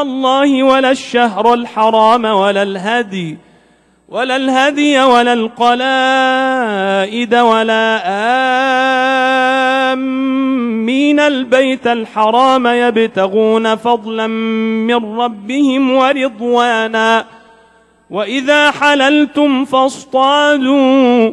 الله ولا الشهر الحرام ولا الهدي ولا الهدي ولا القلائد ولا آمين. البيت الحرام يبتغون فضلا من ربهم ورضوانا وإذا حللتم فاصطادوا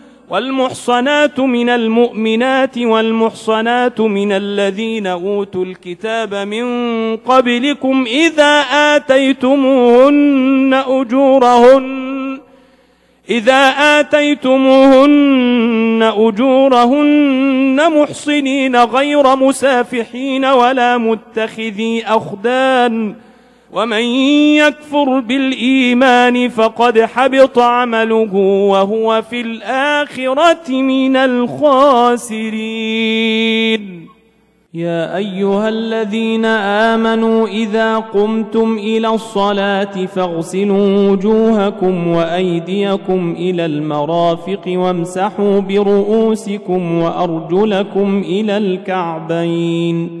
والمحصنات من المؤمنات والمحصنات من الذين أوتوا الكتاب من قبلكم إذا آتيتموهن أجورهن إذا آتيتموهن أجورهن محصنين غير مسافحين ولا متخذي أخدان ومن يكفر بالإيمان فقد حبط عمله وهو في الآخرة من الخاسرين. يا أيها الذين آمنوا إذا قمتم إلى الصلاة فاغسلوا وجوهكم وأيديكم إلى المرافق وامسحوا برؤوسكم وأرجلكم إلى الكعبين.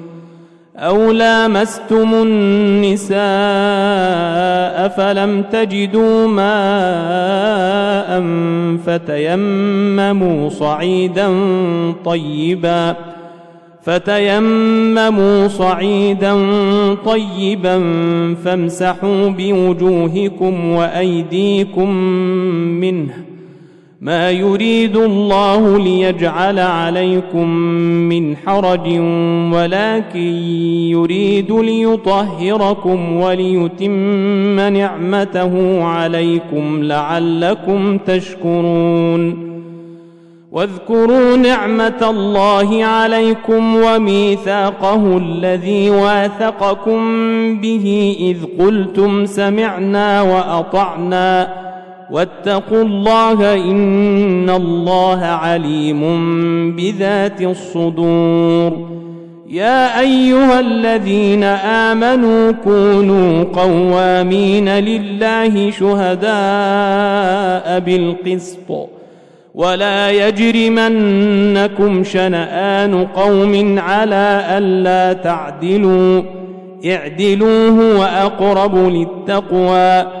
أو لامستم النساء فلم تجدوا ماء فتيمموا صعيدا طيبا فتيمموا صعيدا طيبا فامسحوا بوجوهكم وأيديكم منه ما يريد الله ليجعل عليكم من حرج ولكن يريد ليطهركم وليتم نعمته عليكم لعلكم تشكرون. واذكروا نعمة الله عليكم وميثاقه الذي واثقكم به إذ قلتم سمعنا وأطعنا. واتقوا الله إن الله عليم بذات الصدور. يا أيها الذين آمنوا كونوا قوامين لله شهداء بالقسط. ولا يجرمنكم شنآن قوم على ألا تعدلوا. اعدلوا هو أقرب للتقوى.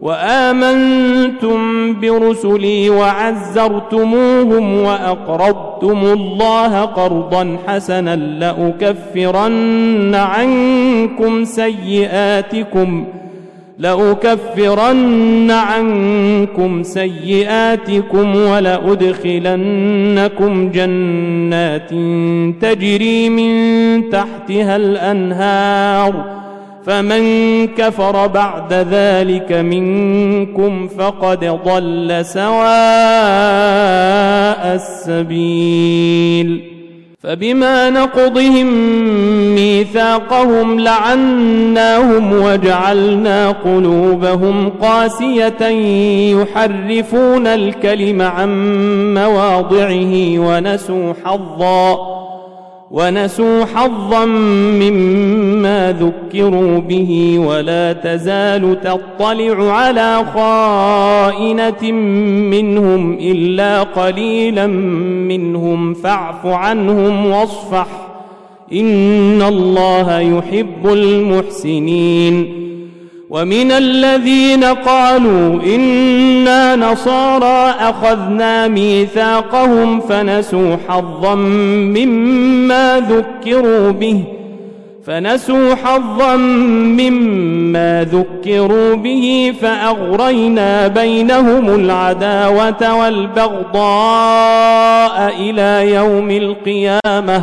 وآمنتم برسلي وعزرتموهم وأقرضتم الله قرضا حسنا لأكفرن عنكم سيئاتكم ۖ لأكفرن عنكم سيئاتكم ولأدخلنكم جنات تجري من تحتها الأنهار فمن كفر بعد ذلك منكم فقد ضل سواء السبيل. فبما نقضهم ميثاقهم لعناهم وجعلنا قلوبهم قاسية يحرفون الكلم عن مواضعه ونسوا حظًّا. ونسوا حظا مما ذكروا به ولا تزال تطلع على خائنة منهم إلا قليلا منهم فاعف عنهم واصفح إن الله يحب المحسنين ومن الذين قالوا إنا نصارى أخذنا ميثاقهم فنسوا حظا مما ذكروا به فنسوا حظا مما ذكروا به فأغرينا بينهم العداوة والبغضاء إلى يوم القيامة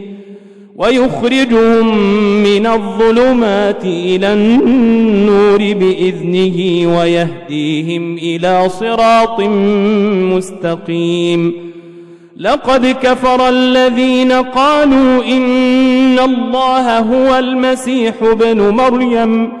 ويخرجهم من الظلمات إلى النور بإذنه ويهديهم إلى صراط مستقيم. لقد كفر الذين قالوا إن الله هو المسيح ابن مريم.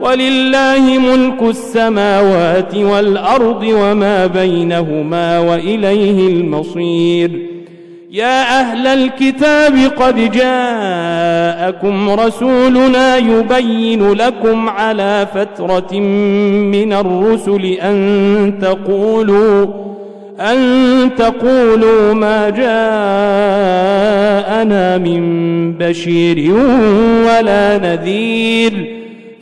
ولله ملك السماوات والأرض وما بينهما وإليه المصير. يا أهل الكتاب قد جاءكم رسولنا يبين لكم على فترة من الرسل أن تقولوا أن تقولوا ما جاءنا من بشير ولا نذير.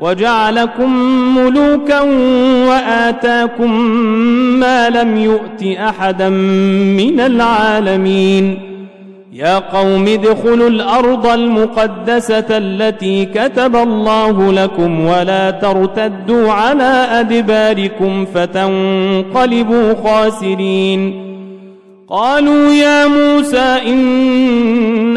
وجعلكم ملوكا وآتاكم ما لم يؤت أحدا من العالمين. يا قوم ادخلوا الأرض المقدسة التي كتب الله لكم ولا ترتدوا على أدباركم فتنقلبوا خاسرين. قالوا يا موسى إن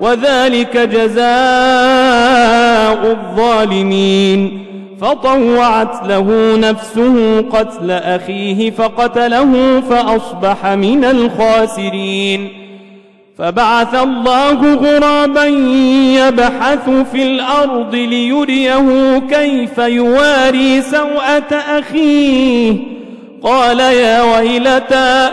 وذلك جزاء الظالمين. فطوعت له نفسه قتل أخيه فقتله فأصبح من الخاسرين. فبعث الله غرابا يبحث في الأرض ليريه كيف يواري سوءة أخيه. قال يا ويلتى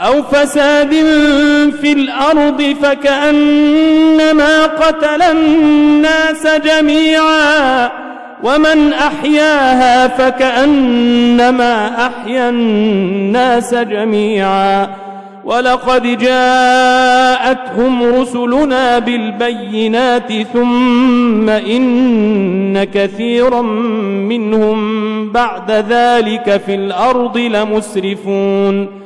أو فساد في الأرض فكأنما قتل الناس جميعا ومن أحياها فكأنما أحيا الناس جميعا ولقد جاءتهم رسلنا بالبينات ثم إن كثيرا منهم بعد ذلك في الأرض لمسرفون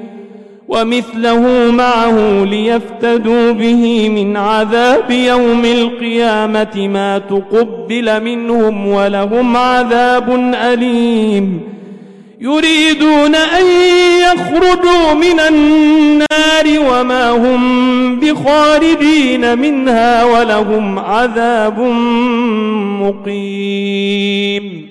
ومثله معه ليفتدوا به من عذاب يوم القيامة ما تقبل منهم ولهم عذاب أليم. يريدون أن يخرجوا من النار وما هم بخارجين منها ولهم عذاب مقيم.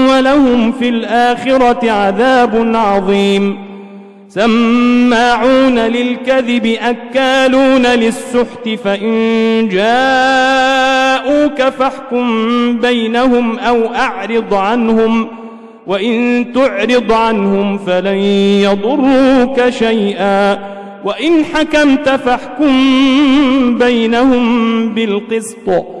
ولهم في الآخرة عذاب عظيم. سماعون للكذب أكالون للسحت فإن جاءوك فاحكم بينهم أو أعرض عنهم. وإن تعرض عنهم فلن يضروك شيئا. وإن حكمت فاحكم بينهم بالقسط.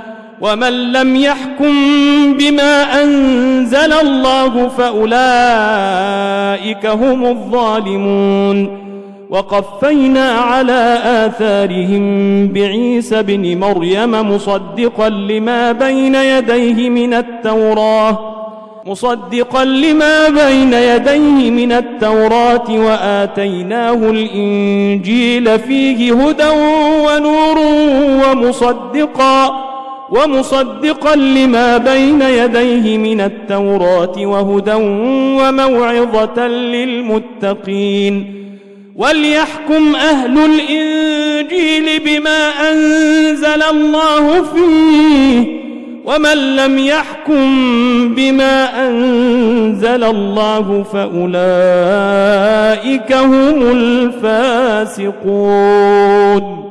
ومن لم يحكم بما أنزل الله فأولئك هم الظالمون. وقفينا على آثارهم بعيسى بن مريم مصدقا لما بين يديه من التوراة مصدقا لما بين يديه من التوراة وآتيناه الإنجيل فيه هدى ونور ومصدقا ومصدقا لما بين يديه من التوراة وهدى وموعظة للمتقين وليحكم أهل الإنجيل بما أنزل الله فيه ومن لم يحكم بما أنزل الله فأولئك هم الفاسقون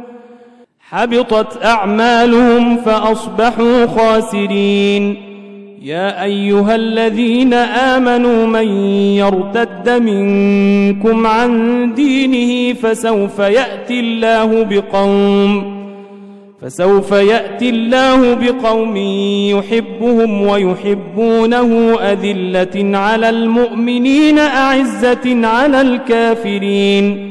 حبطت أعمالهم فأصبحوا خاسرين. يا أيها الذين آمنوا من يرتد منكم عن دينه فسوف يأتي الله بقوم فسوف يأتي الله بقوم يحبهم ويحبونه أذلة على المؤمنين أعزة على الكافرين.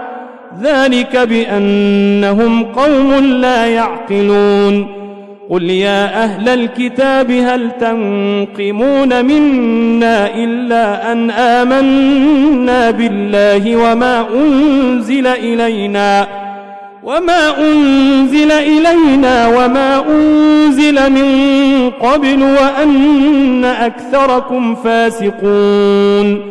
ذلك بأنهم قوم لا يعقلون. قل يا أهل الكتاب هل تنقمون منا إلا أن آمنا بالله وما أنزل إلينا وما أنزل إلينا وما أنزل من قبل وأن أكثركم فاسقون.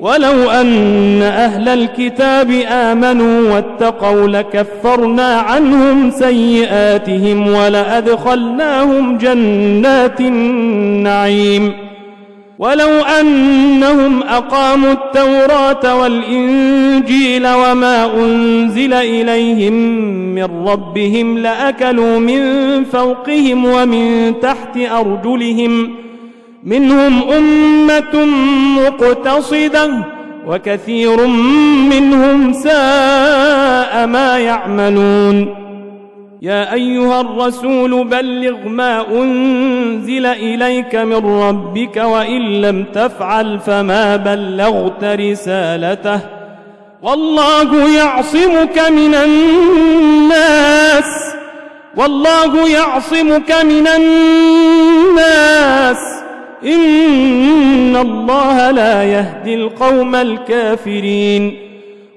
ولو أن أهل الكتاب آمنوا واتقوا لكفرنا عنهم سيئاتهم ولأدخلناهم جنات النعيم. ولو أنهم أقاموا التوراة والإنجيل وما أنزل إليهم من ربهم لأكلوا من فوقهم ومن تحت أرجلهم ۖ منهم أمة مقتصدة وكثير منهم ساء ما يعملون. يا أيها الرسول بلغ ما أنزل إليك من ربك وإن لم تفعل فما بلغت رسالته. والله يعصمك من الناس. والله يعصمك من الناس. إن الله لا يهدي القوم الكافرين.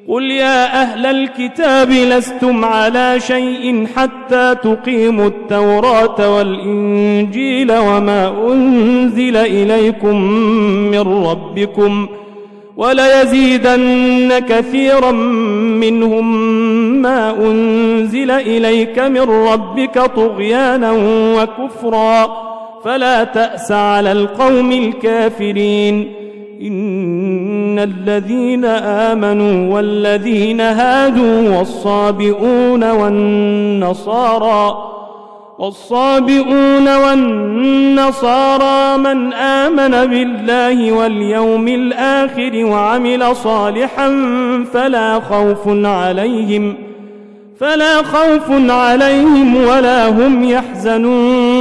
قل يا أهل الكتاب لستم على شيء حتى تقيموا التوراة والإنجيل وما أنزل إليكم من ربكم وليزيدن كثيرا منهم ما أنزل إليك من ربك طغيانا وكفرا. فلا تأس على القوم الكافرين. إن الذين آمنوا والذين هادوا والصابئون والنصارى والصابئون والنصارى من آمن بالله واليوم الآخر وعمل صالحا فلا خوف عليهم فلا خوف عليهم ولا هم يحزنون.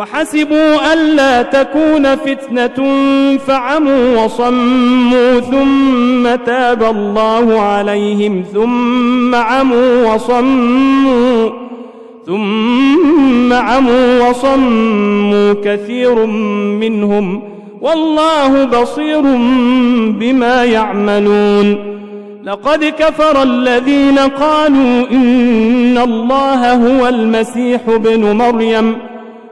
وحسبوا ألا تكون فتنة فعموا وصموا ثم تاب الله عليهم ثم عموا وصموا ثم عموا وصموا كثير منهم والله بصير بما يعملون لقد كفر الذين قالوا إن الله هو المسيح ابن مريم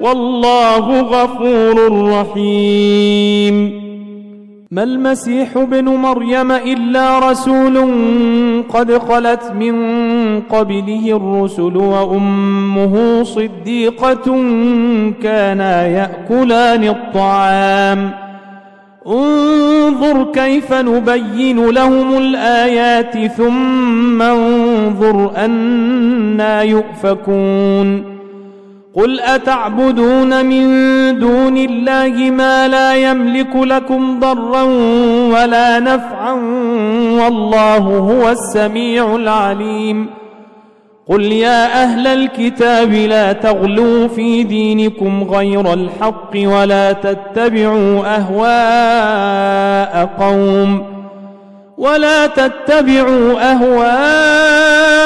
والله غفور رحيم. ما المسيح ابن مريم إلا رسول قد خلت من قبله الرسل وأمه صديقة كانا يأكلان الطعام. انظر كيف نبين لهم الآيات ثم انظر أنا يؤفكون. قل أتعبدون من دون الله ما لا يملك لكم ضرا ولا نفعا والله هو السميع العليم قل يا أهل الكتاب لا تغلوا في دينكم غير الحق ولا تتبعوا أهواء قوم ولا تتبعوا أهواء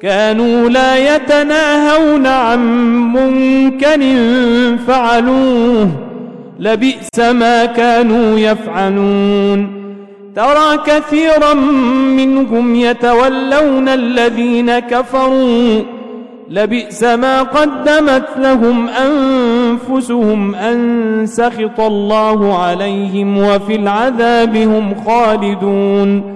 كانوا لا يتناهون عن منكر فعلوه لبئس ما كانوا يفعلون. ترى كثيرا منهم يتولون الذين كفروا لبئس ما قدمت لهم أنفسهم أن سخط الله عليهم وفي العذاب هم خالدون.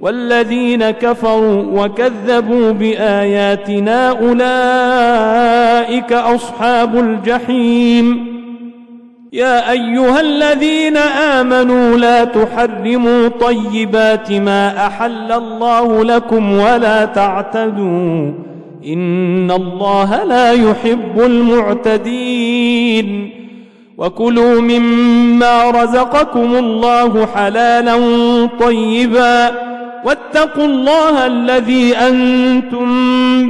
والذين كفروا وكذبوا بآياتنا أولئك أصحاب الجحيم. يا أيها الذين آمنوا لا تحرموا طيبات ما أحل الله لكم ولا تعتدوا. إن الله لا يحب المعتدين. وكلوا مما رزقكم الله حلالا طيبا. واتقوا الله الذي أنتم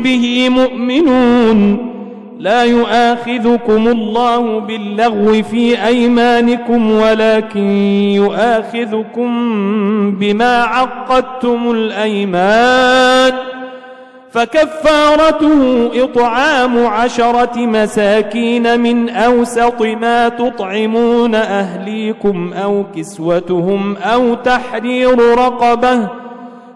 به مؤمنون. لا يؤاخذكم الله باللغو في أيمانكم ولكن يؤاخذكم بما عقدتم الأيمان. فكفارته إطعام عشرة مساكين من أوسط ما تطعمون أهليكم أو كسوتهم أو تحرير رقبة.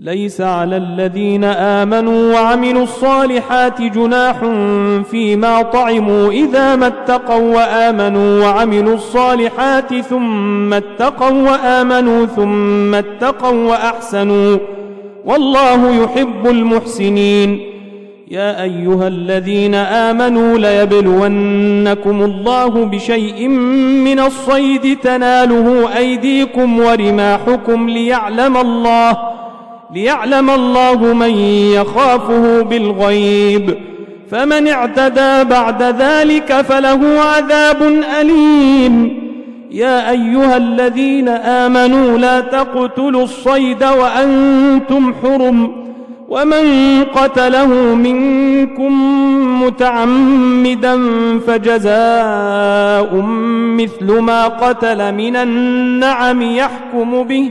ليس على الذين آمنوا وعملوا الصالحات جناح فيما طعموا إذا ما اتقوا وآمنوا وعملوا الصالحات ثم اتقوا وآمنوا ثم اتقوا وأحسنوا والله يحب المحسنين. يا أيها الذين آمنوا ليبلونكم الله بشيء من الصيد تناله أيديكم ورماحكم ليعلم الله ليعلم الله من يخافه بالغيب. فمن اعتدى بعد ذلك فله عذاب أليم. يا أيها الذين آمنوا لا تقتلوا الصيد وأنتم حرم. ومن قتله منكم متعمدا فجزاء مثل ما قتل من النعم يحكم به.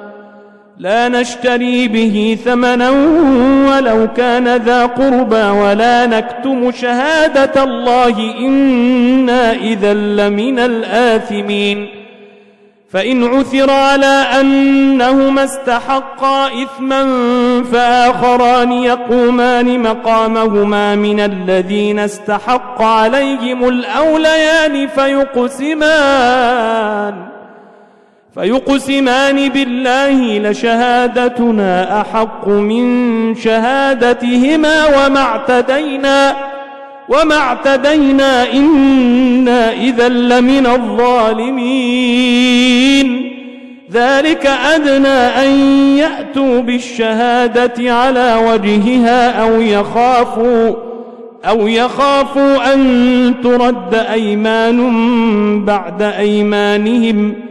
لا نشتري به ثمنا ولو كان ذا قربى ولا نكتم شهادة الله إنا إذا لمن الآثمين. فإن عثر على أنهما استحقا إثما فآخران يقومان مقامهما من الذين استحق عليهم الأوليان فيقسمان. فيقسمان بالله لشهادتنا أحق من شهادتهما وما اعتدينا وما اعتدينا إنا إذا لمن الظالمين. ذلك أدنى أن يأتوا بالشهادة على وجهها أو يخافوا أو يخافوا أن ترد أيمان بعد أيمانهم.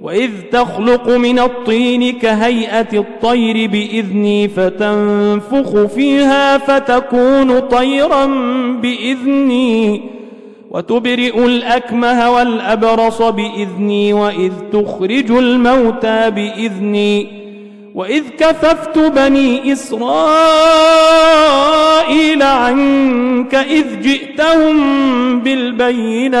وإذ تخلق من الطين كهيئة الطير بإذني فتنفخ فيها فتكون طيرا بإذني وتبرئ الأكمه والأبرص بإذني وإذ تخرج الموتى بإذني وإذ كففت بني إسرائيل عنك إذ جئتهم بالبينات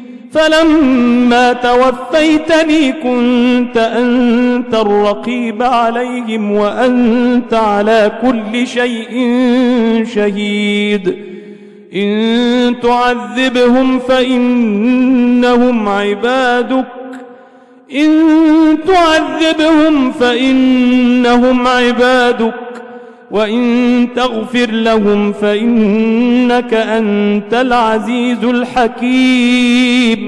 فلما توفيتني كنت أنت الرقيب عليهم وأنت على كل شيء شهيد. إن تعذبهم فإنهم عبادك. إن تعذبهم فإنهم عبادك. وإن تغفر لهم فإنك أنت العزيز الحكيم.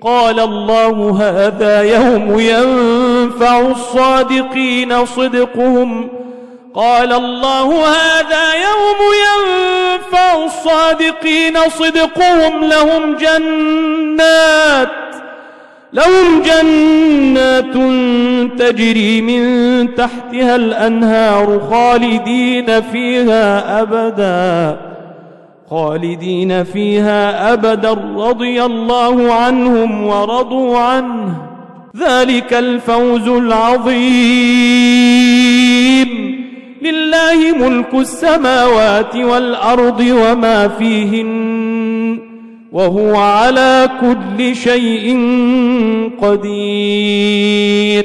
قال الله هذا يوم ينفع الصادقين صدقهم. قال الله هذا يوم ينفع الصادقين صدقهم. لهم جنات لهم جنات تجري من تحتها الأنهار خالدين فيها أبدا خالدين فيها أبدا رضي الله عنهم ورضوا عنه. ذلك الفوز العظيم. لله ملك السماوات والأرض وما فيهن وهو على كل شيء قدير.